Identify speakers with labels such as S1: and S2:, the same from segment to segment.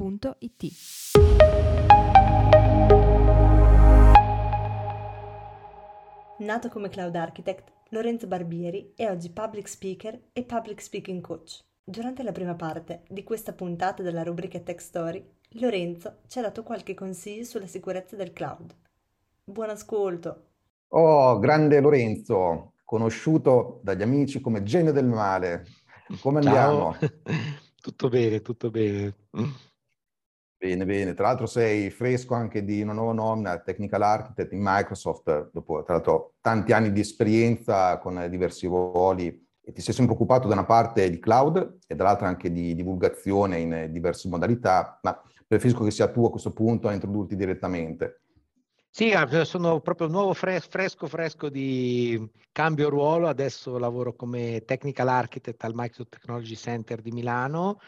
S1: www.it.
S2: Nato come cloud architect, Lorenzo Barbieri è oggi public speaker e public speaking coach. Durante la prima parte di questa puntata della rubrica Tech Story, Lorenzo ci ha dato qualche consiglio sulla sicurezza del cloud. Buon ascolto!
S3: Oh, grande Lorenzo, conosciuto dagli amici come genio del male. Come andiamo?
S4: Ciao. tutto bene, tutto bene.
S3: Bene, bene. Tra l'altro sei fresco anche di una nuova nomina, Technical Architect in Microsoft, dopo tra l'altro tanti anni di esperienza con diversi ruoli e ti sei sempre occupato da una parte di cloud e dall'altra anche di divulgazione in diverse modalità, ma preferisco che sia tu a questo punto a introdurti direttamente.
S4: Sì, sono proprio nuovo fresco fresco di cambio ruolo, adesso lavoro come Technical Architect al Microsoft Technology Center di Milano,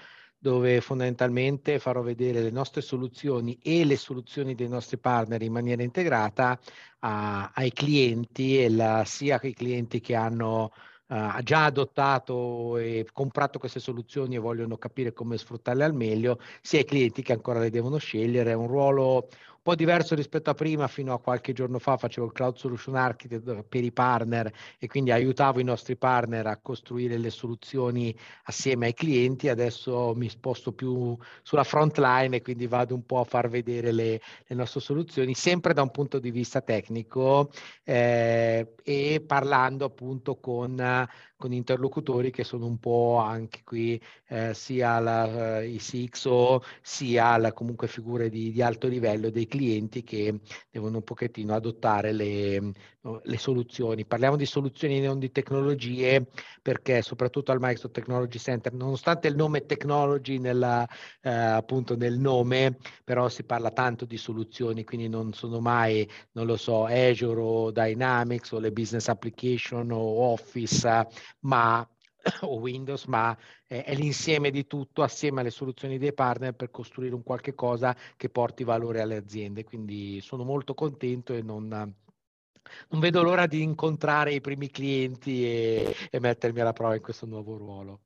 S4: dove fondamentalmente farò vedere le nostre soluzioni e le soluzioni dei nostri partner in maniera integrata a, ai clienti, e la, sia ai clienti che hanno uh, già adottato e comprato queste soluzioni e vogliono capire come sfruttarle al meglio, sia ai clienti che ancora le devono scegliere. È un ruolo po' diverso rispetto a prima, fino a qualche giorno fa facevo il Cloud Solution Architect per i partner e quindi aiutavo i nostri partner a costruire le soluzioni assieme ai clienti, adesso mi sposto più sulla front line e quindi vado un po' a far vedere le, le nostre soluzioni, sempre da un punto di vista tecnico eh, e parlando appunto con con interlocutori che sono un po' anche qui eh, sia la, uh, i CXO sia la, comunque figure di, di, alto livello dei clienti che devono un pochettino adottare le, le soluzioni. Parliamo di soluzioni non di tecnologie perché soprattutto al Microsoft Technology Center, nonostante il nome technology nella, eh, appunto nel nome, però si parla tanto di soluzioni, quindi non sono mai, non lo so, Azure o Dynamics o le business application o Office, ma o Windows, ma è, l'insieme di tutto assieme alle soluzioni dei partner per costruire un qualche cosa che porti valore alle aziende. Quindi sono molto contento e non, non vedo l'ora di incontrare i primi clienti e, e mettermi alla prova in questo nuovo ruolo.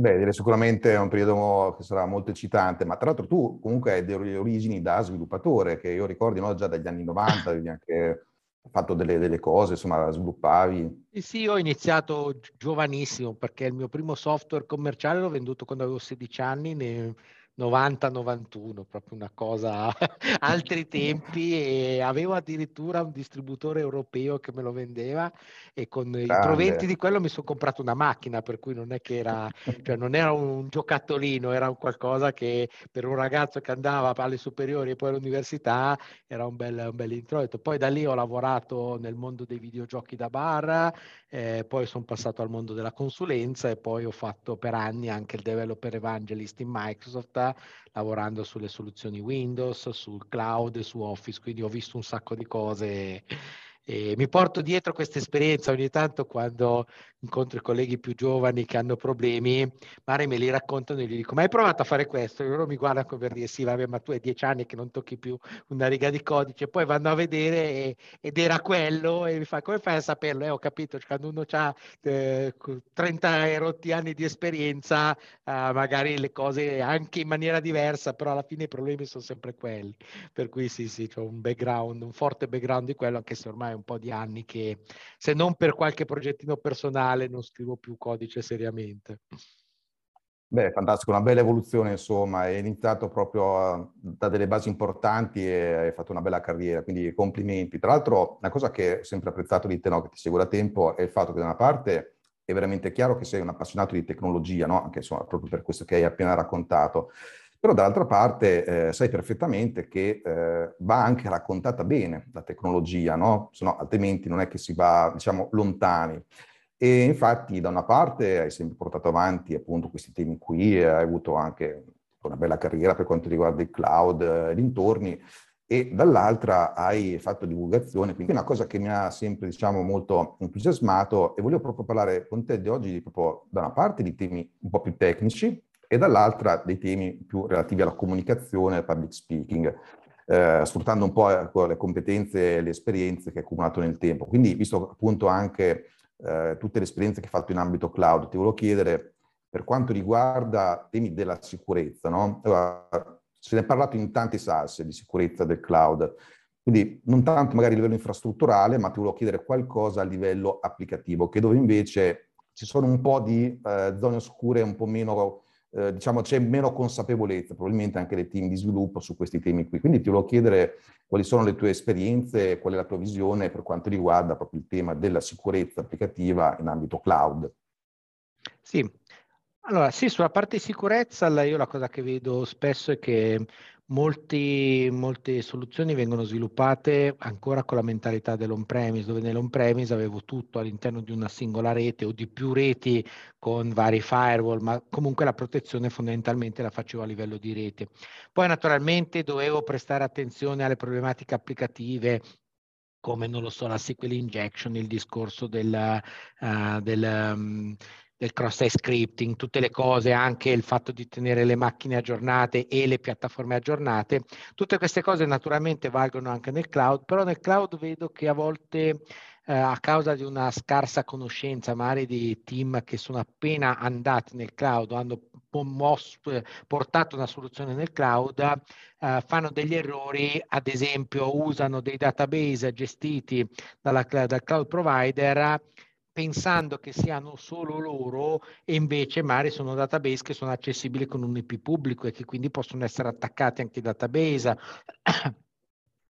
S3: Beh, direi sicuramente è un periodo che sarà molto eccitante, ma tra l'altro tu comunque hai delle origini da sviluppatore, che io ricordo no, già dagli anni 90, avevi anche fatto delle, delle, cose, insomma, sviluppavi.
S4: Sì, sì, ho iniziato giovanissimo perché il mio primo software commerciale l'ho venduto quando avevo 16 anni, ne, 90-91, proprio una cosa altri tempi e avevo addirittura un distributore europeo che me lo vendeva e con Grande. i proventi di quello mi sono comprato una macchina, per cui non è che era, cioè non era un giocattolino, era un qualcosa che per un ragazzo che andava alle superiori e poi all'università era un bel, un bel introito. Poi da lì ho lavorato nel mondo dei videogiochi da bar, eh, poi sono passato al mondo della consulenza e poi ho fatto per anni anche il developer evangelist in Microsoft lavorando sulle soluzioni Windows, sul cloud su Office, quindi ho visto un sacco di cose e mi porto dietro questa esperienza ogni tanto quando incontro i colleghi più giovani che hanno problemi, magari me li raccontano e gli dico, ma hai provato a fare questo? E loro mi guardano come per dire, sì, vabbè, ma tu hai dieci anni che non tocchi più una riga di codice, poi vanno a vedere e, ed era quello e mi fa, come fai a saperlo? Eh, ho capito, quando uno ha eh, 30 e rotti anni di esperienza, eh, magari le cose anche in maniera diversa, però alla fine i problemi sono sempre quelli. Per cui sì, sì, ho un background, un forte background di quello, anche se ormai è un po' di anni che, se non per qualche progettino personale, personale, non scrivo più codice seriamente.
S3: Beh, fantastico, una bella evoluzione, insomma, hai iniziato proprio da delle basi importanti e hai fatto una bella carriera, quindi complimenti. Tra l'altro, una cosa che ho sempre apprezzato di te, no, che ti seguo da tempo, è il fatto che da una parte è veramente chiaro che sei un appassionato di tecnologia, no? Anche insomma, proprio per questo che hai appena raccontato. Però dall'altra parte eh, sai perfettamente che eh, va anche raccontata bene la tecnologia, no? Se altrimenti non è che si va, diciamo, lontani. E infatti da una parte hai sempre portato avanti appunto questi temi qui, hai avuto anche una bella carriera per quanto riguarda il cloud e dintorni, e dall'altra hai fatto divulgazione, quindi è una cosa che mi ha sempre, diciamo, molto entusiasmato e volevo proprio parlare con te di oggi proprio da una parte di temi un po' più tecnici e dall'altra dei temi più relativi alla comunicazione al public speaking eh, sfruttando un po' ecco, le competenze e le esperienze che hai accumulato nel tempo. Quindi, visto appunto anche eh, tutte le esperienze che hai fatto in ambito cloud, ti volevo chiedere per quanto riguarda temi della sicurezza, no? se ne è parlato in tante salse di sicurezza del cloud, quindi non tanto magari a livello infrastrutturale, ma ti volevo chiedere qualcosa a livello applicativo, che dove invece ci sono un po' di eh, zone oscure un po' meno eh, diciamo c'è meno consapevolezza, probabilmente anche dei team di sviluppo su questi temi qui. Quindi ti volevo chiedere quali sono le tue esperienze, qual è la tua visione per quanto riguarda proprio il tema della sicurezza applicativa in ambito cloud.
S4: Sì, allora sì, sulla parte di sicurezza io la cosa che vedo spesso è che Molti, molte soluzioni vengono sviluppate ancora con la mentalità dell'on-premise, dove nell'on-premise avevo tutto all'interno di una singola rete o di più reti con vari firewall, ma comunque la protezione fondamentalmente la facevo a livello di rete. Poi naturalmente dovevo prestare attenzione alle problematiche applicative come non lo so, la SQL injection, il discorso del, uh, del um, del cross-site scripting, tutte le cose, anche il fatto di tenere le macchine aggiornate e le piattaforme aggiornate. Tutte queste cose naturalmente valgono anche nel cloud, però nel cloud vedo che a volte eh, a causa di una scarsa conoscenza magari di team che sono appena andati nel cloud, hanno portato una soluzione nel cloud, eh, fanno degli errori, ad esempio usano dei database gestiti dalla, dal cloud provider pensando che siano solo loro e invece magari sono database che sono accessibili con un IP pubblico e che quindi possono essere attaccati anche i database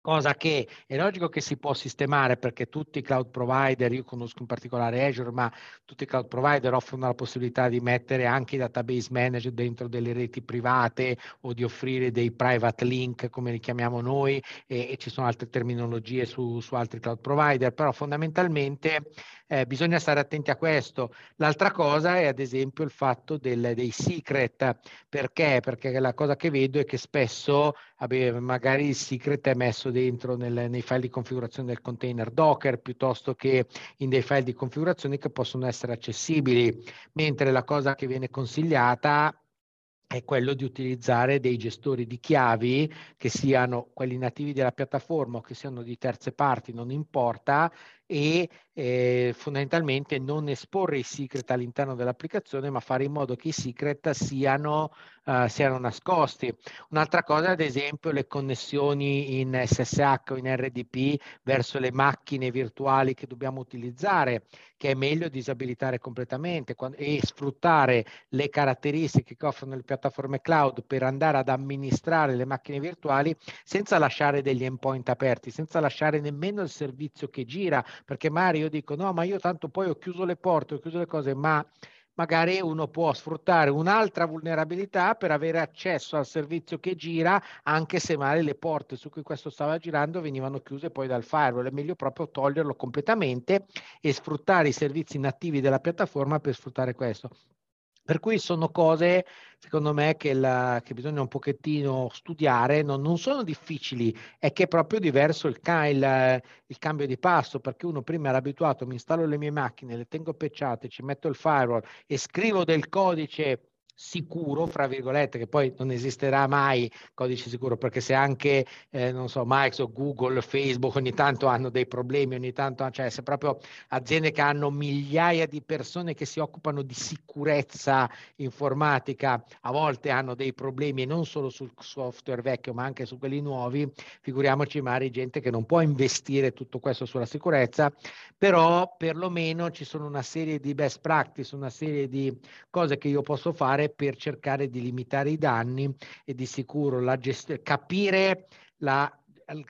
S4: cosa che è logico che si può sistemare perché tutti i cloud provider, io conosco in particolare Azure, ma tutti i cloud provider offrono la possibilità di mettere anche i database manager dentro delle reti private o di offrire dei private link, come li chiamiamo noi, e, e ci sono altre terminologie su, su, altri cloud provider, però fondamentalmente eh, bisogna stare attenti a questo. L'altra cosa è ad esempio il fatto del, dei secret, perché? Perché la cosa che vedo è che spesso vabbè, magari il secret è messo dentro nel, nei file di configurazione del container Docker piuttosto che in dei file di configurazione che possono essere accessibili, mentre la cosa che viene consigliata è quello di utilizzare dei gestori di chiavi che siano quelli nativi della piattaforma o che siano di terze parti, non importa, e eh, fondamentalmente non esporre i secret all'interno dell'applicazione, ma fare in modo che i secret siano, uh, siano nascosti. Un'altra cosa, ad esempio, le connessioni in SSH o in RDP verso le macchine virtuali che dobbiamo utilizzare, che è meglio disabilitare completamente e sfruttare le caratteristiche che offrono le piattaforme cloud per andare ad amministrare le macchine virtuali senza lasciare degli endpoint aperti, senza lasciare nemmeno il servizio che gira, perché magari io dico no, ma io tanto poi ho chiuso le porte, ho chiuso le cose, ma magari uno può sfruttare un'altra vulnerabilità per avere accesso al servizio che gira, anche se magari le porte su cui questo stava girando venivano chiuse poi dal firewall. È meglio proprio toglierlo completamente e sfruttare i servizi nativi della piattaforma per sfruttare questo. Per cui sono cose, secondo me, che, la, che bisogna un pochettino studiare, non, non, sono difficili, è che è proprio diverso il, il, il, cambio di passo, perché uno prima era abituato, mi installo le mie macchine, le tengo pecciate, ci metto il firewall e scrivo del codice sicuro, fra virgolette, che poi non esisterà mai codice sicuro, perché se anche, eh, non so, Microsoft, Google, Facebook ogni tanto hanno dei problemi, ogni tanto, cioè se proprio aziende che hanno migliaia di persone che si occupano di sicurezza informatica, a volte hanno dei problemi non solo sul software vecchio, ma anche su quelli nuovi, figuriamoci magari gente che non può investire tutto questo sulla sicurezza, però perlomeno ci sono una serie di best practice, una serie di cose che io posso fare per cercare di limitare i danni e di sicuro la gest- capire la,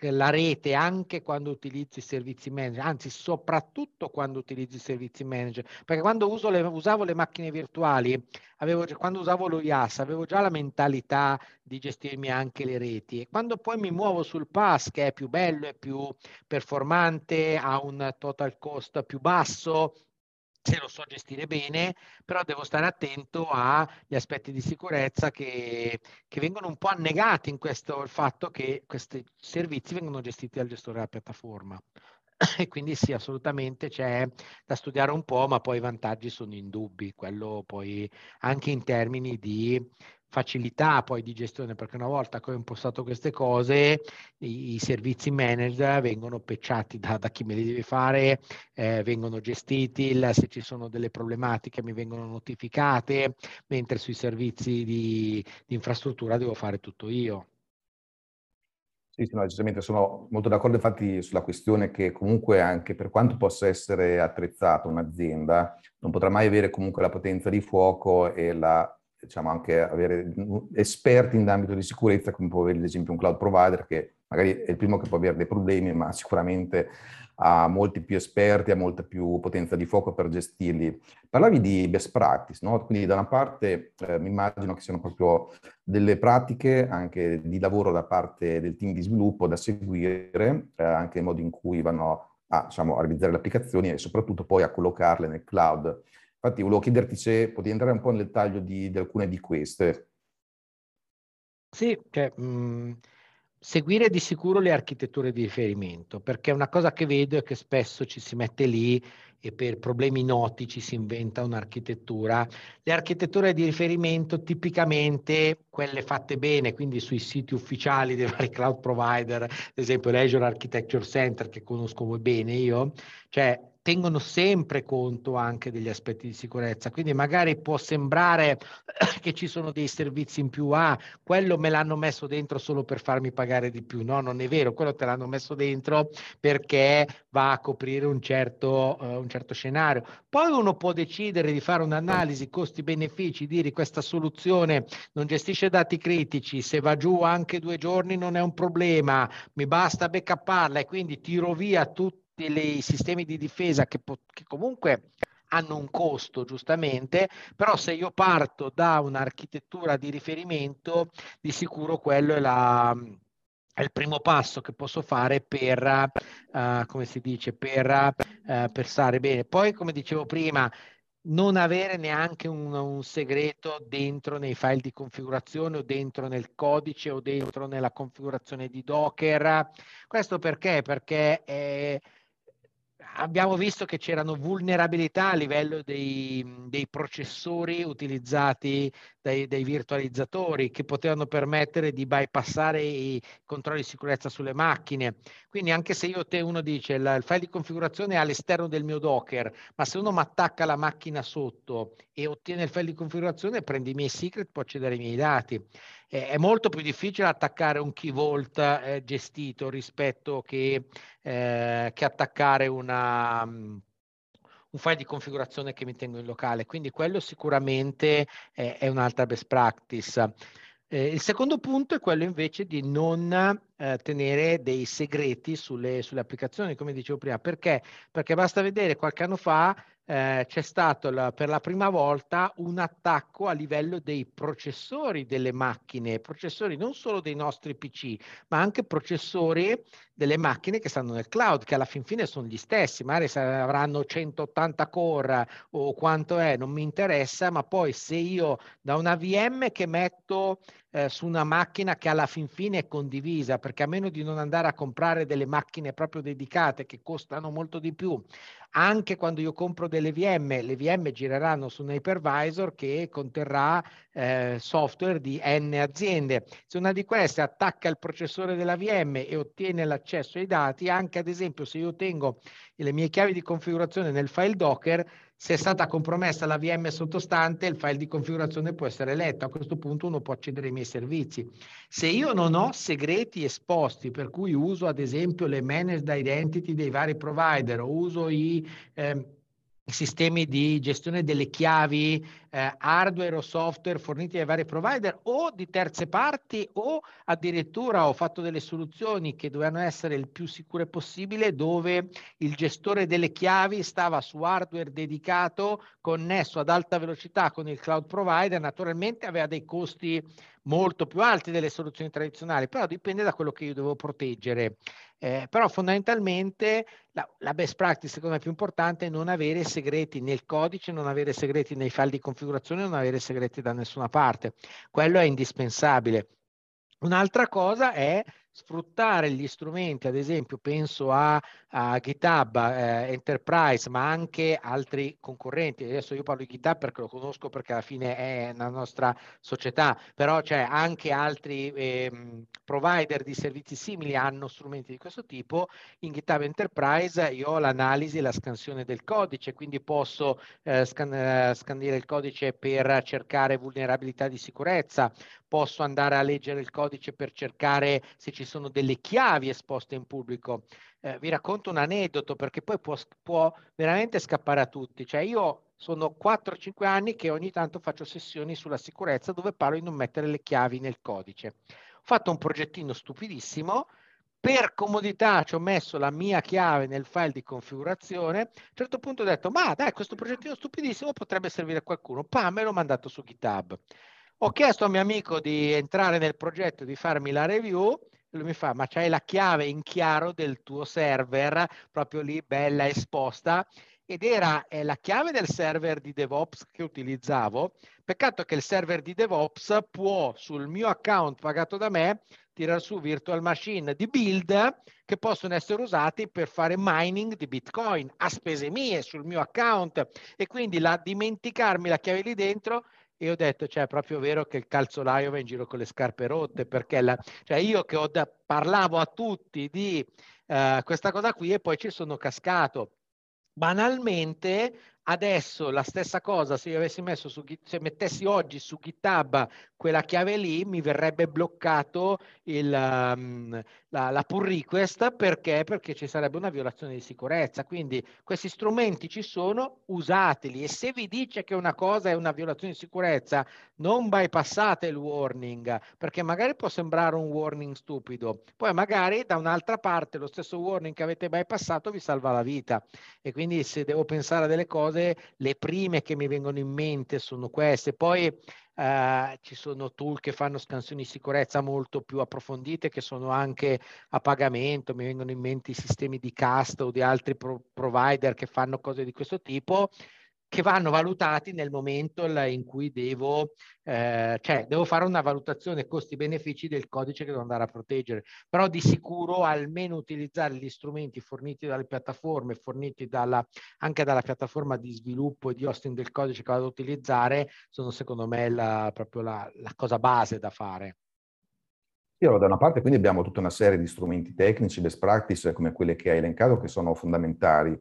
S4: la rete anche quando utilizzi i servizi manager, anzi soprattutto quando utilizzi i servizi manager, perché quando le, usavo le macchine virtuali, avevo, quando usavo lo IaaS, avevo già la mentalità di gestirmi anche le reti. E quando poi mi muovo sul PaaS che è più bello, è più performante, ha un total cost più basso, se lo so gestire bene, però devo stare attento agli aspetti di sicurezza che, che vengono un po' annegati in questo il fatto che questi servizi vengono gestiti dal gestore della piattaforma. E quindi sì, assolutamente c'è da studiare un po', ma poi i vantaggi sono indubbi, quello poi anche in termini di facilità poi di gestione, perché una volta che ho impostato queste cose, i, i servizi manager vengono pecciati da, da, chi me li deve fare, eh, vengono gestiti, il, se ci sono delle problematiche mi vengono notificate, mentre sui servizi di, di infrastruttura devo fare tutto io.
S3: Sì, sì, no, decisamente sono molto d'accordo infatti sulla questione che comunque anche per quanto possa essere attrezzata un'azienda, non potrà mai avere comunque la potenza di fuoco e la diciamo anche avere esperti in ambito di sicurezza, come può avere ad esempio un cloud provider che magari è il primo che può avere dei problemi, ma sicuramente ha molti più esperti, ha molta più potenza di fuoco per gestirli. Parlavi di best practice, no? Quindi da una parte eh, mi immagino che siano proprio delle pratiche anche di lavoro da parte del team di sviluppo da seguire, eh, anche il modo in cui vanno a, diciamo, a realizzare le applicazioni e soprattutto poi a collocarle nel cloud. Infatti volevo chiederti se potevi entrare un po' nel dettaglio di, di alcune di queste.
S4: Sì, cioè, mh, mm, seguire di sicuro le architetture di riferimento, perché una cosa che vedo è che spesso ci si mette lì e per problemi noti ci si inventa un'architettura. Le architetture di riferimento tipicamente quelle fatte bene, quindi sui siti ufficiali dei vari cloud provider, ad esempio l'Azure Architecture Center che conosco bene io, cioè tengono sempre conto anche degli aspetti di sicurezza. Quindi magari può sembrare che ci sono dei servizi in più, ah, quello me l'hanno messo dentro solo per farmi pagare di più. No, non è vero, quello te l'hanno messo dentro perché va a coprire un certo, uh, un certo scenario. Poi uno può decidere di fare un'analisi costi-benefici, dire questa soluzione non gestisce dati critici, se va giù anche due giorni non è un problema, mi basta backupparla e quindi tiro via tutto i sistemi di difesa che, che comunque hanno un costo giustamente, però se io parto da un'architettura di riferimento, di sicuro quello è, la, è il primo passo che posso fare per, uh, come si dice, per, uh, per stare bene. Poi, come dicevo prima, non avere neanche un, un, segreto dentro nei file di configurazione o dentro nel codice o dentro nella configurazione di Docker. Questo perché? Perché è, abbiamo visto che c'erano vulnerabilità a livello dei, dei processori utilizzati dai, dai, virtualizzatori che potevano permettere di bypassare i controlli di sicurezza sulle macchine. Quindi anche se io te uno dice il, il file di configurazione è all'esterno del mio Docker, ma se uno mi attacca la macchina sotto e ottiene il file di configurazione, prende i miei secret, può accedere ai miei dati eh, è molto più difficile attaccare un key vault eh, gestito rispetto che, eh, che attaccare una, um, un file di configurazione che mi tengo in locale. Quindi quello sicuramente è un'altra best practice. Eh, il secondo punto è quello invece di non eh, tenere dei segreti sulle, sulle, applicazioni, come dicevo prima. Perché? Perché basta vedere qualche anno fa eh, c'è stato la, per la prima volta un attacco a livello dei processori delle macchine, processori non solo dei nostri PC, ma anche processori delle macchine che stanno nel cloud, che alla fin fine sono gli stessi, magari avranno 180 core o quanto è, non mi interessa, ma poi se io da una VM che metto eh, su una macchina che alla fin fine è condivisa, perché a meno di non andare a comprare delle macchine proprio dedicate che costano molto di più, anche quando io compro delle VM, le VM gireranno su un hypervisor che conterrà eh, software di N aziende. Se una di queste attacca il processore della VM e ottiene l'accesso ai dati, anche ad esempio se io tengo le mie chiavi di configurazione nel file Docker, se è stata compromessa la VM sottostante, il file di configurazione può essere letto. A questo punto uno può accedere ai miei servizi. Se io non ho segreti esposti, per cui uso ad esempio le managed identity dei vari provider uso i... Eh, sistemi di gestione delle chiavi eh, hardware o software forniti dai vari provider o di terze parti o addirittura ho fatto delle soluzioni che dovevano essere il più sicure possibile dove il gestore delle chiavi stava su hardware dedicato connesso ad alta velocità con il cloud provider, naturalmente aveva dei costi molto più alti delle soluzioni tradizionali, però dipende da quello che io devo proteggere. Eh, però fondamentalmente la, la, best practice secondo me più importante è non avere segreti nel codice, non avere segreti nei file di configurazione, non avere segreti da nessuna parte. Quello è indispensabile. Un'altra cosa è sfruttare gli strumenti, ad esempio penso a, a GitHub eh, Enterprise, ma anche altri concorrenti. Adesso io parlo di GitHub perché lo conosco perché alla fine è una nostra società, però c'è anche altri eh, provider di servizi simili hanno strumenti di questo tipo. In GitHub Enterprise io ho l'analisi e la scansione del codice, quindi posso eh, scan- eh, scandire il codice per cercare vulnerabilità di sicurezza, posso andare a leggere il codice per cercare se ci sono delle chiavi esposte in pubblico. Eh, vi racconto un aneddoto perché poi può, può veramente scappare a tutti. Cioè io sono 4-5 anni che ogni tanto faccio sessioni sulla sicurezza dove parlo di non mettere le chiavi nel codice. Ho fatto un progettino stupidissimo, per comodità ci ho messo la mia chiave nel file di configurazione. A un certo punto ho detto, ma dai, questo progettino stupidissimo potrebbe servire a qualcuno. Pam, me l'ho mandato su GitHub. Ho chiesto a mio amico di entrare nel progetto, di farmi la review. Lui mi fa, ma c'hai la chiave in chiaro del tuo server, proprio lì bella esposta, ed era eh, la chiave del server di DevOps che utilizzavo. Peccato che il server di DevOps può sul mio account pagato da me tirare su virtual machine di build che possono essere usati per fare mining di Bitcoin a spese mie sul mio account. E quindi la dimenticarmi la chiave lì dentro e ho detto, cioè, è proprio vero che il calzolaio va in giro con le scarpe rotte, perché la, cioè io che da, parlavo a tutti di uh, questa cosa qui e poi ci sono cascato. Banalmente Adesso la stessa cosa, se io avessi messo su, se mettessi oggi su GitHub quella chiave lì, mi verrebbe bloccato il, um, la, la, pull request perché? Perché ci sarebbe una violazione di sicurezza. Quindi questi strumenti ci sono, usateli e se vi dice che una cosa è una violazione di sicurezza, non bypassate il warning perché magari può sembrare un warning stupido, poi magari da un'altra parte lo stesso warning che avete bypassato vi salva la vita e quindi se devo pensare a delle cose cose, le prime che mi vengono in mente sono queste. Poi eh, ci sono tool che fanno scansioni di sicurezza molto più approfondite che sono anche a pagamento, mi vengono in mente i sistemi di cast o di altri pro- provider che fanno cose di questo tipo che vanno valutati nel momento in cui devo, eh, cioè devo fare una valutazione costi-benefici del codice che devo andare a proteggere, però di sicuro almeno utilizzare gli strumenti forniti dalle piattaforme, forniti dalla, anche dalla piattaforma di sviluppo e di hosting del codice che vado ad utilizzare, sono secondo me la, proprio la, la cosa base da fare.
S3: Allora, da una parte quindi abbiamo tutta una serie di strumenti tecnici, best practice, come quelle che hai elencato, che sono fondamentali.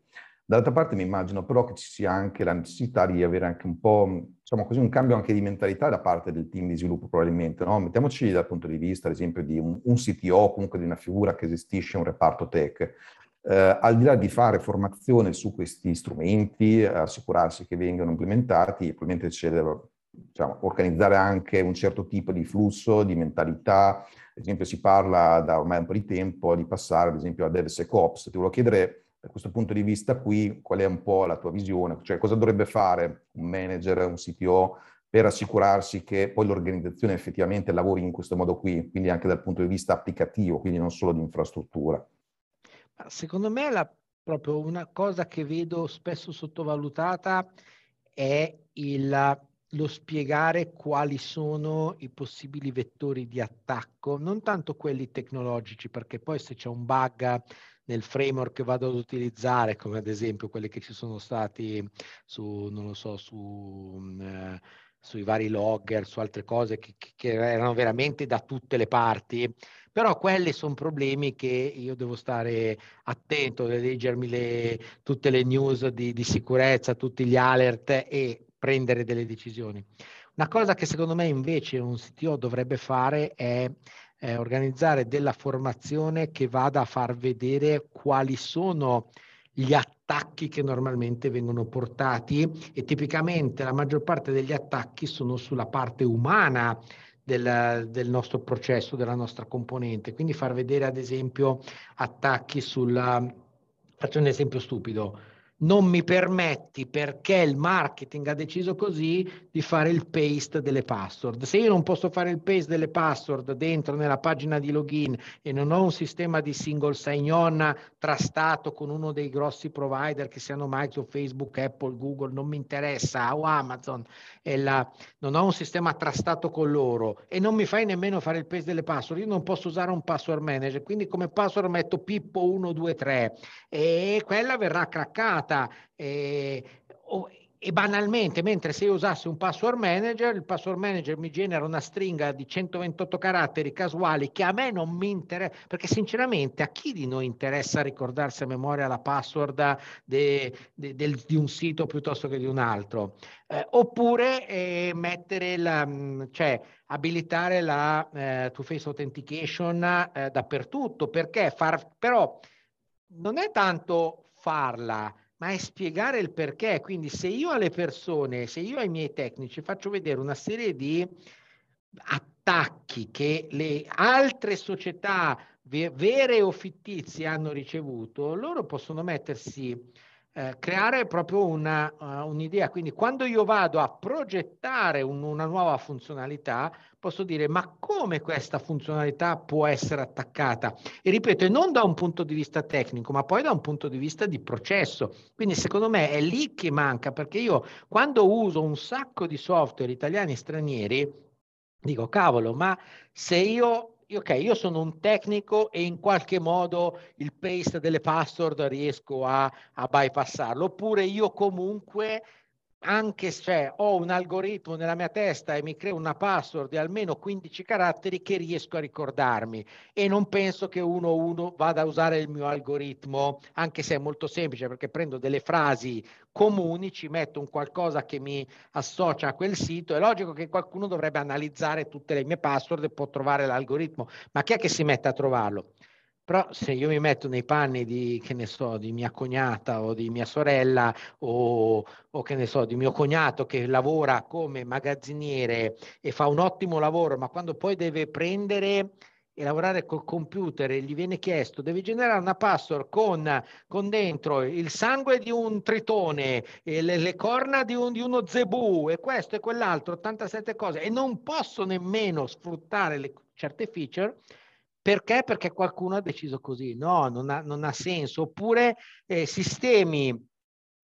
S3: Dall'altra parte mi immagino però che ci sia anche la necessità di avere anche un po', diciamo così, un cambio anche di mentalità da parte del team di sviluppo probabilmente, no? Mettiamoci dal punto di vista, ad esempio, di un, un CTO, comunque di una figura che gestisce un reparto tech. Eh, al di là di fare formazione su questi strumenti, assicurarsi che vengano implementati, probabilmente c'è da diciamo, organizzare anche un certo tipo di flusso, di mentalità. Ad esempio si parla da ormai un po' di tempo di passare, ad esempio, a DevSecOps. Ti volevo chiedere da questo punto di vista qui qual è un po' la tua visione? Cioè cosa dovrebbe fare un manager, un CTO per assicurarsi che poi l'organizzazione effettivamente lavori in questo modo qui, quindi anche dal punto di vista applicativo, quindi non solo di infrastruttura?
S4: Secondo me la, proprio una cosa che vedo spesso sottovalutata è il, lo spiegare quali sono i possibili vettori di attacco, non tanto quelli tecnologici, perché poi se c'è un bug nel framework che vado ad utilizzare, come ad esempio quelli che ci sono stati su, non lo so, su, eh, sui vari logger, su altre cose che, che, erano veramente da tutte le parti, però quelli sono problemi che io devo stare attento, leggermi le, tutte le news di, di sicurezza, tutti gli alert e prendere delle decisioni. Una cosa che secondo me invece un CTO dovrebbe fare è eh, organizzare della formazione che vada a far vedere quali sono gli attacchi che normalmente vengono portati e tipicamente la maggior parte degli attacchi sono sulla parte umana del, del, nostro processo, della nostra componente. Quindi far vedere ad esempio attacchi sulla... Faccio un esempio stupido non mi permetti perché il marketing ha deciso così di fare il paste delle password. Se io non posso fare il paste delle password dentro nella pagina di login e non ho un sistema di single sign-on trastato con uno dei grossi provider che siano Microsoft, Facebook, Apple, Google, non mi interessa, o Amazon, la, non ho un sistema trastato con loro e non mi fai nemmeno fare il paste delle password, io non posso usare un password manager, quindi come password metto Pippo 123 e quella verrà craccata chiamata eh, e banalmente, mentre se io usassi un password manager, il password manager mi genera una stringa di 128 caratteri casuali che a me non mi interessa, perché sinceramente a chi di noi interessa ricordarsi a memoria la password de, de, del, di un sito piuttosto che di un altro? Eh, oppure eh, mettere la, mm, cioè abilitare la eh, two-face authentication eh, dappertutto, perché far, però non è tanto farla, ma è spiegare il perché. Quindi se io alle persone, se io ai miei tecnici faccio vedere una serie di attacchi che le altre società vere o fittizie hanno ricevuto, loro possono mettersi eh, creare proprio una, uh, un'idea. Quindi quando io vado a progettare un, una nuova funzionalità, posso dire ma come questa funzionalità può essere attaccata? E ripeto, non da un punto di vista tecnico, ma poi da un punto di vista di processo. Quindi secondo me è lì che manca, perché io quando uso un sacco di software italiani e stranieri, dico cavolo, ma se io ok, io sono un tecnico e in qualche modo il paste delle password riesco a, a bypassarlo, oppure io comunque anche se ho un algoritmo nella mia testa e mi creo una password di almeno 15 caratteri che riesco a ricordarmi. E non penso che uno uno vada a usare il mio algoritmo, anche se è molto semplice perché prendo delle frasi comuni, ci metto un qualcosa che mi associa a quel sito, è logico che qualcuno dovrebbe analizzare tutte le mie password e può trovare l'algoritmo, ma chi è che si mette a trovarlo? Però se io mi metto nei panni di, che ne so, di mia cognata o di mia sorella o, o che ne so, di mio cognato che lavora come magazziniere e fa un ottimo lavoro, ma quando poi deve prendere e lavorare col computer e gli viene chiesto, devi generare una password con, con dentro il sangue di un tritone, le, le, corna di, un, di, uno zebù e questo e quell'altro, 87 cose, e non posso nemmeno sfruttare le, certe feature, perché? Perché qualcuno ha deciso così. No, non ha, non ha senso. Oppure eh, sistemi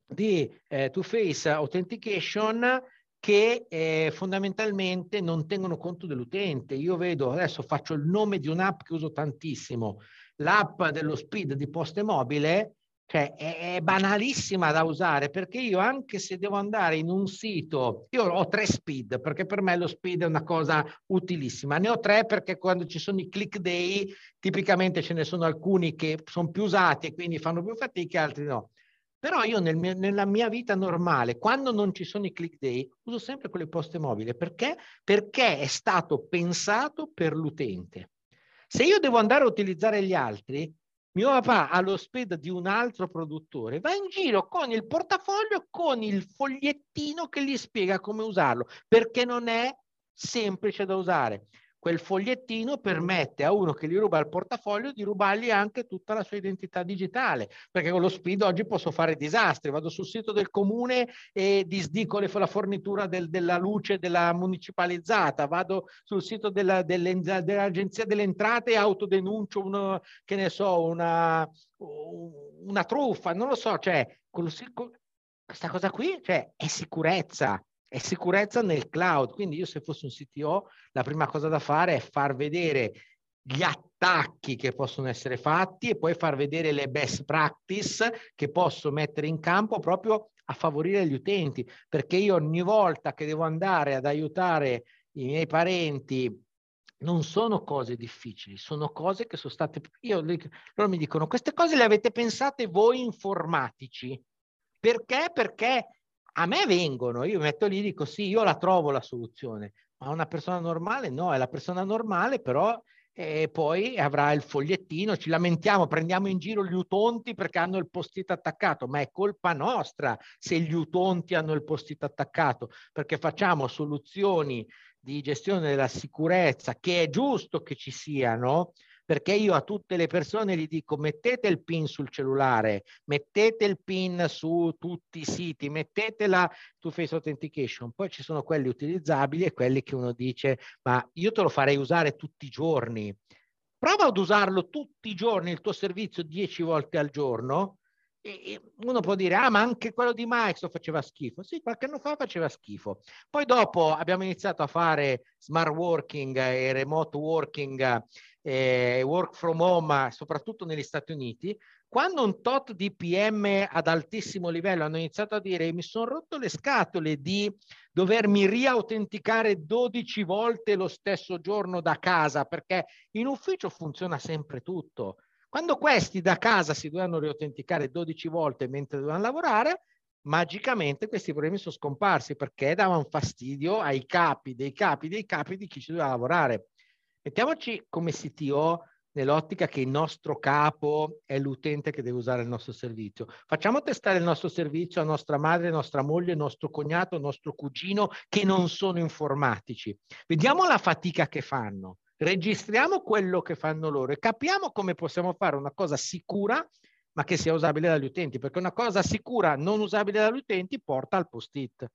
S4: di eh, two-face authentication che eh, fondamentalmente non tengono conto dell'utente. Io vedo, adesso faccio il nome di un'app che uso tantissimo, l'app dello speed di poste mobile, cioè è, banalissima da usare perché io anche se devo andare in un sito, io ho tre speed perché per me lo speed è una cosa utilissima, ne ho tre perché quando ci sono i click day tipicamente ce ne sono alcuni che sono più usati e quindi fanno più fatica, altri no. Però io nel mio, nella mia vita normale, quando non ci sono i click day, uso sempre quelle poste mobili. Perché? Perché è stato pensato per l'utente. Se io devo andare a utilizzare gli altri, mio papà speed di un altro produttore, va in giro con il portafoglio, con il fogliettino che gli spiega come usarlo, perché non è semplice da usare quel fogliettino permette a uno che gli ruba il portafoglio di rubargli anche tutta la sua identità digitale, perché con lo SPID oggi posso fare disastri, vado sul sito del comune e disdico la fornitura del, della luce della municipalizzata, vado sul sito della, dell'agenzia delle entrate e autodenuncio uno, che ne so, una, una truffa, non lo so, cioè, questa cosa qui cioè, è sicurezza, è sicurezza nel cloud. Quindi io se fossi un CTO, la prima cosa da fare è far vedere gli attacchi che possono essere fatti e poi far vedere le best practice che posso mettere in campo proprio a favorire gli utenti, perché io ogni volta che devo andare ad aiutare i miei parenti non sono cose difficili, sono cose che sono state... Io, loro mi dicono, queste cose le avete pensate voi informatici. Perché? Perché a me vengono, io metto lì e dico sì, io la trovo la soluzione, ma una persona normale? No, è la persona normale, però e poi avrà il fogliettino, ci lamentiamo, prendiamo in giro gli utonti perché hanno il post-it attaccato, ma è colpa nostra se gli utonti hanno il post-it attaccato, perché facciamo soluzioni di gestione della sicurezza che è giusto che ci siano, perché io a tutte le persone gli dico mettete il PIN sul cellulare, mettete il PIN su tutti i siti, mettetela su Face Authentication, poi ci sono quelli utilizzabili e quelli che uno dice ma io te lo farei usare tutti i giorni. Prova ad usarlo tutti i giorni, il tuo servizio 10 volte al giorno, e uno può dire, ah, ma anche quello di Microsoft faceva schifo. Sì, qualche anno fa faceva schifo. Poi dopo abbiamo iniziato a fare smart working e remote working eh, work from home, soprattutto negli Stati Uniti, quando un tot di PM ad altissimo livello hanno iniziato a dire mi sono rotto le scatole di dovermi riautenticare 12 volte lo stesso giorno da casa, perché in ufficio funziona sempre tutto. Quando questi da casa si dovevano riautenticare 12 volte mentre dovevano lavorare, magicamente questi problemi sono scomparsi perché davano fastidio ai capi dei capi dei capi di chi ci doveva lavorare. Mettiamoci come CTO nell'ottica che il nostro capo è l'utente che deve usare il nostro servizio. Facciamo testare il nostro servizio a nostra madre, nostra moglie, nostro cognato, nostro cugino che non sono informatici. Vediamo la fatica che fanno, registriamo quello che fanno loro e capiamo come possiamo fare una cosa sicura ma che sia usabile dagli utenti, perché una cosa sicura non usabile dagli utenti porta al post-it.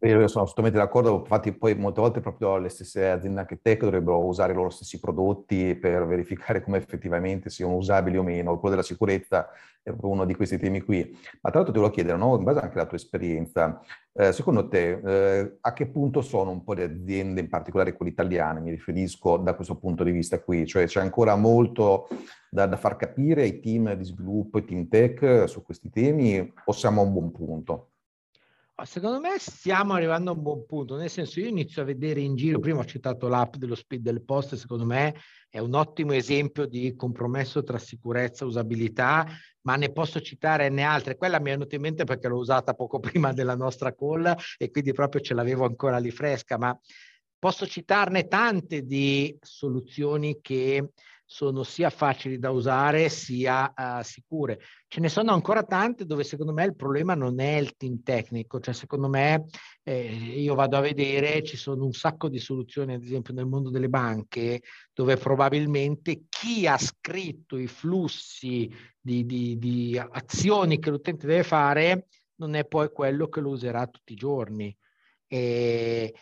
S3: Io sono assolutamente d'accordo, infatti poi molte volte proprio le stesse aziende anche tech dovrebbero usare i loro stessi prodotti per verificare come effettivamente siano usabili o meno. Quello della sicurezza è uno di questi temi qui. Ma tra l'altro ti volevo chiedere, no? in base anche alla tua esperienza, eh, secondo te eh, a che punto sono un po' le aziende, in particolare quelle italiane, mi riferisco da questo punto di vista qui? Cioè c'è ancora molto da, da far capire ai team di sviluppo, ai team tech su questi temi o siamo a un buon punto?
S4: Secondo me stiamo arrivando a un buon punto, nel senso io inizio a vedere in giro, prima ho citato l'app dello speed delle poste, secondo me è un ottimo esempio di compromesso tra sicurezza e usabilità, ma ne posso citare ne altre. Quella mi è venuta in mente perché l'ho usata poco prima della nostra call e quindi proprio ce l'avevo ancora lì fresca, ma posso citarne tante di soluzioni che sono sia facili da usare sia uh, sicure. Ce ne sono ancora tante dove secondo me il problema non è il team tecnico, cioè secondo me eh, io vado a vedere, ci sono un sacco di soluzioni ad esempio nel mondo delle banche dove probabilmente chi ha scritto i flussi di, di, di azioni che l'utente deve fare non è poi quello che lo userà tutti i giorni. E,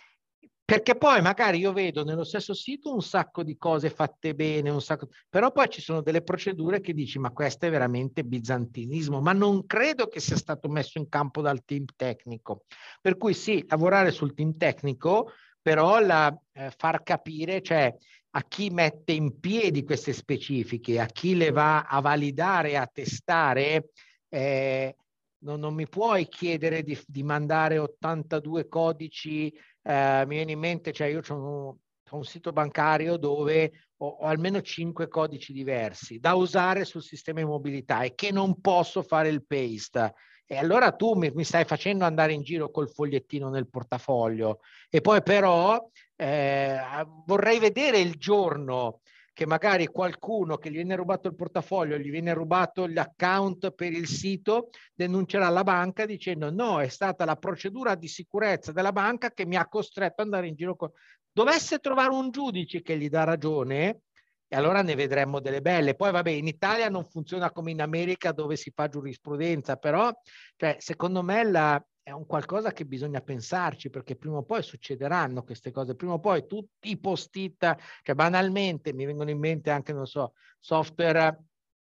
S4: perché poi magari io vedo nello stesso sito un sacco di cose fatte bene, un sacco, però poi ci sono delle procedure che dici ma questo è veramente bizantinismo, ma non credo che sia stato messo in campo dal team tecnico. Per cui sì, lavorare sul team tecnico, però la, eh, far capire, cioè a chi mette in piedi queste specifiche, a chi le va a validare, a testare, eh, non, non, mi puoi chiedere di, di mandare 82 codici eh, mi viene in mente, cioè io ho un, sito bancario dove ho, ho, almeno cinque codici diversi da usare sul sistema di mobilità e che non posso fare il paste. E allora tu mi, mi stai facendo andare in giro col fogliettino nel portafoglio e poi però eh, vorrei vedere il giorno che magari qualcuno che gli viene rubato il portafoglio, gli viene rubato l'account per il sito, denuncerà la banca dicendo no, è stata la procedura di sicurezza della banca che mi ha costretto ad andare in giro con... Dovesse trovare un giudice che gli dà ragione, e allora ne vedremo delle belle. Poi vabbè, in Italia non funziona come in America dove si fa giurisprudenza, però cioè, secondo me la, è un qualcosa che bisogna pensarci perché prima o poi succederanno queste cose, prima o poi tutti i post-it, cioè banalmente mi vengono in mente anche, non so, software,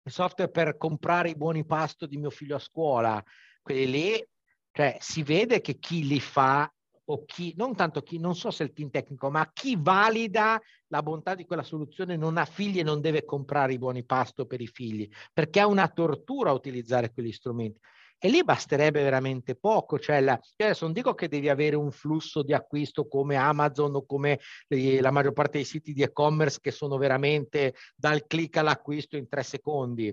S4: software per comprare i buoni pasto di mio figlio a scuola, quelli lì, cioè si vede che chi li fa o chi, non tanto chi, non so se il team tecnico, ma chi valida la bontà di quella soluzione non ha figli e non deve comprare i buoni pasto per i figli, perché è una tortura utilizzare quegli strumenti. E lì basterebbe veramente poco, cioè la, adesso non dico che devi avere un flusso di acquisto come Amazon o come la maggior parte dei siti di e-commerce che sono veramente dal click all'acquisto in tre secondi,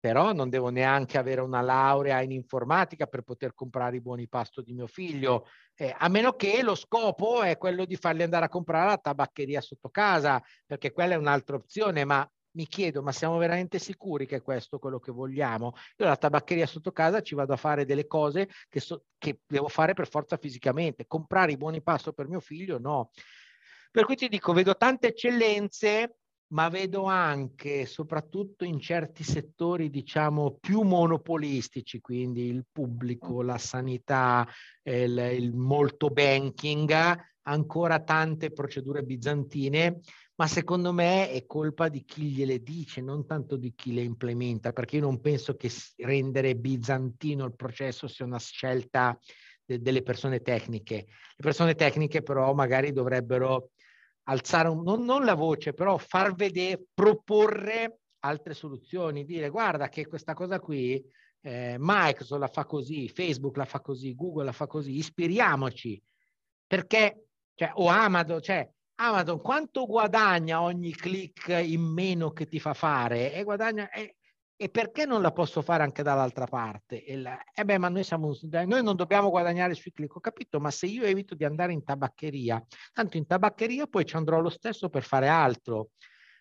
S4: però non devo neanche avere una laurea in informatica per poter comprare i buoni pasto di mio figlio, eh, a meno che lo scopo è quello di farli andare a comprare la tabaccheria sotto casa, perché quella è un'altra opzione, ma mi chiedo, ma siamo veramente sicuri che è questo quello che vogliamo? Io la tabaccheria sotto casa ci vado a fare delle cose che, so, che devo fare per forza fisicamente. Comprare i buoni pasto per mio figlio, no. Per cui ti dico, vedo tante eccellenze, ma vedo anche, soprattutto in certi settori, diciamo, più monopolistici, quindi il pubblico, la sanità, il, il molto banking, ancora tante procedure bizantine ma secondo me è colpa di chi gliele dice, non tanto di chi le implementa, perché io non penso che rendere bizantino il processo sia una scelta de- delle persone tecniche. Le persone tecniche però magari dovrebbero alzare un, non, non la voce, però far vedere, proporre altre soluzioni, dire guarda che questa cosa qui eh, Microsoft la fa così, Facebook la fa così, Google la fa così, ispiriamoci, perché, cioè, o Amazon, cioè, Amazon quanto guadagna ogni click in meno che ti fa fare? E, guadagna, e, e perché non la posso fare anche dall'altra parte? E la, eh beh, ma noi, siamo, noi non dobbiamo guadagnare sui click, ho capito, ma se io evito di andare in tabaccheria, tanto in tabaccheria poi ci andrò lo stesso per fare altro.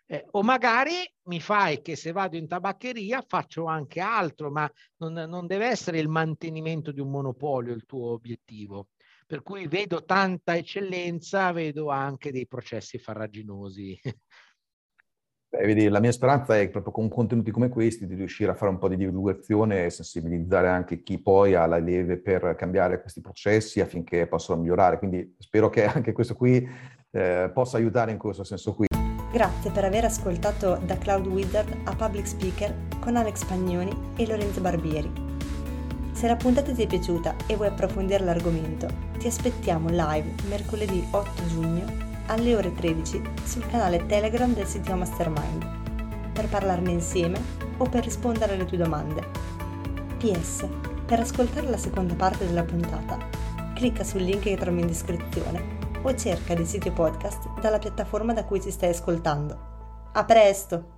S4: Eh, o magari mi fai che se vado in tabaccheria faccio anche altro, ma non, non deve essere il mantenimento di un monopolio il tuo obiettivo per cui vedo tanta eccellenza, vedo anche dei processi farraginosi.
S3: Beh, vedi, la mia speranza è proprio con contenuti come questi di riuscire a fare un po' di divulgazione e sensibilizzare anche chi poi ha la leve per cambiare questi processi affinché possano migliorare. Quindi spero che anche questo qui eh, possa aiutare in questo senso qui.
S2: Grazie per aver ascoltato da Cloud Wizard a Public Speaker con Alex Pagnoni e Lorenzo Barbieri. Se la puntata ti è piaciuta e vuoi approfondire l'argomento, ti aspettiamo live mercoledì 8 giugno alle ore 13 sul canale Telegram del sito Mastermind per parlarne insieme o per rispondere alle tue domande. PS, per ascoltare la seconda parte della puntata, clicca sul link che trovi in descrizione o cerca del sito podcast dalla piattaforma da cui ti stai ascoltando. A presto!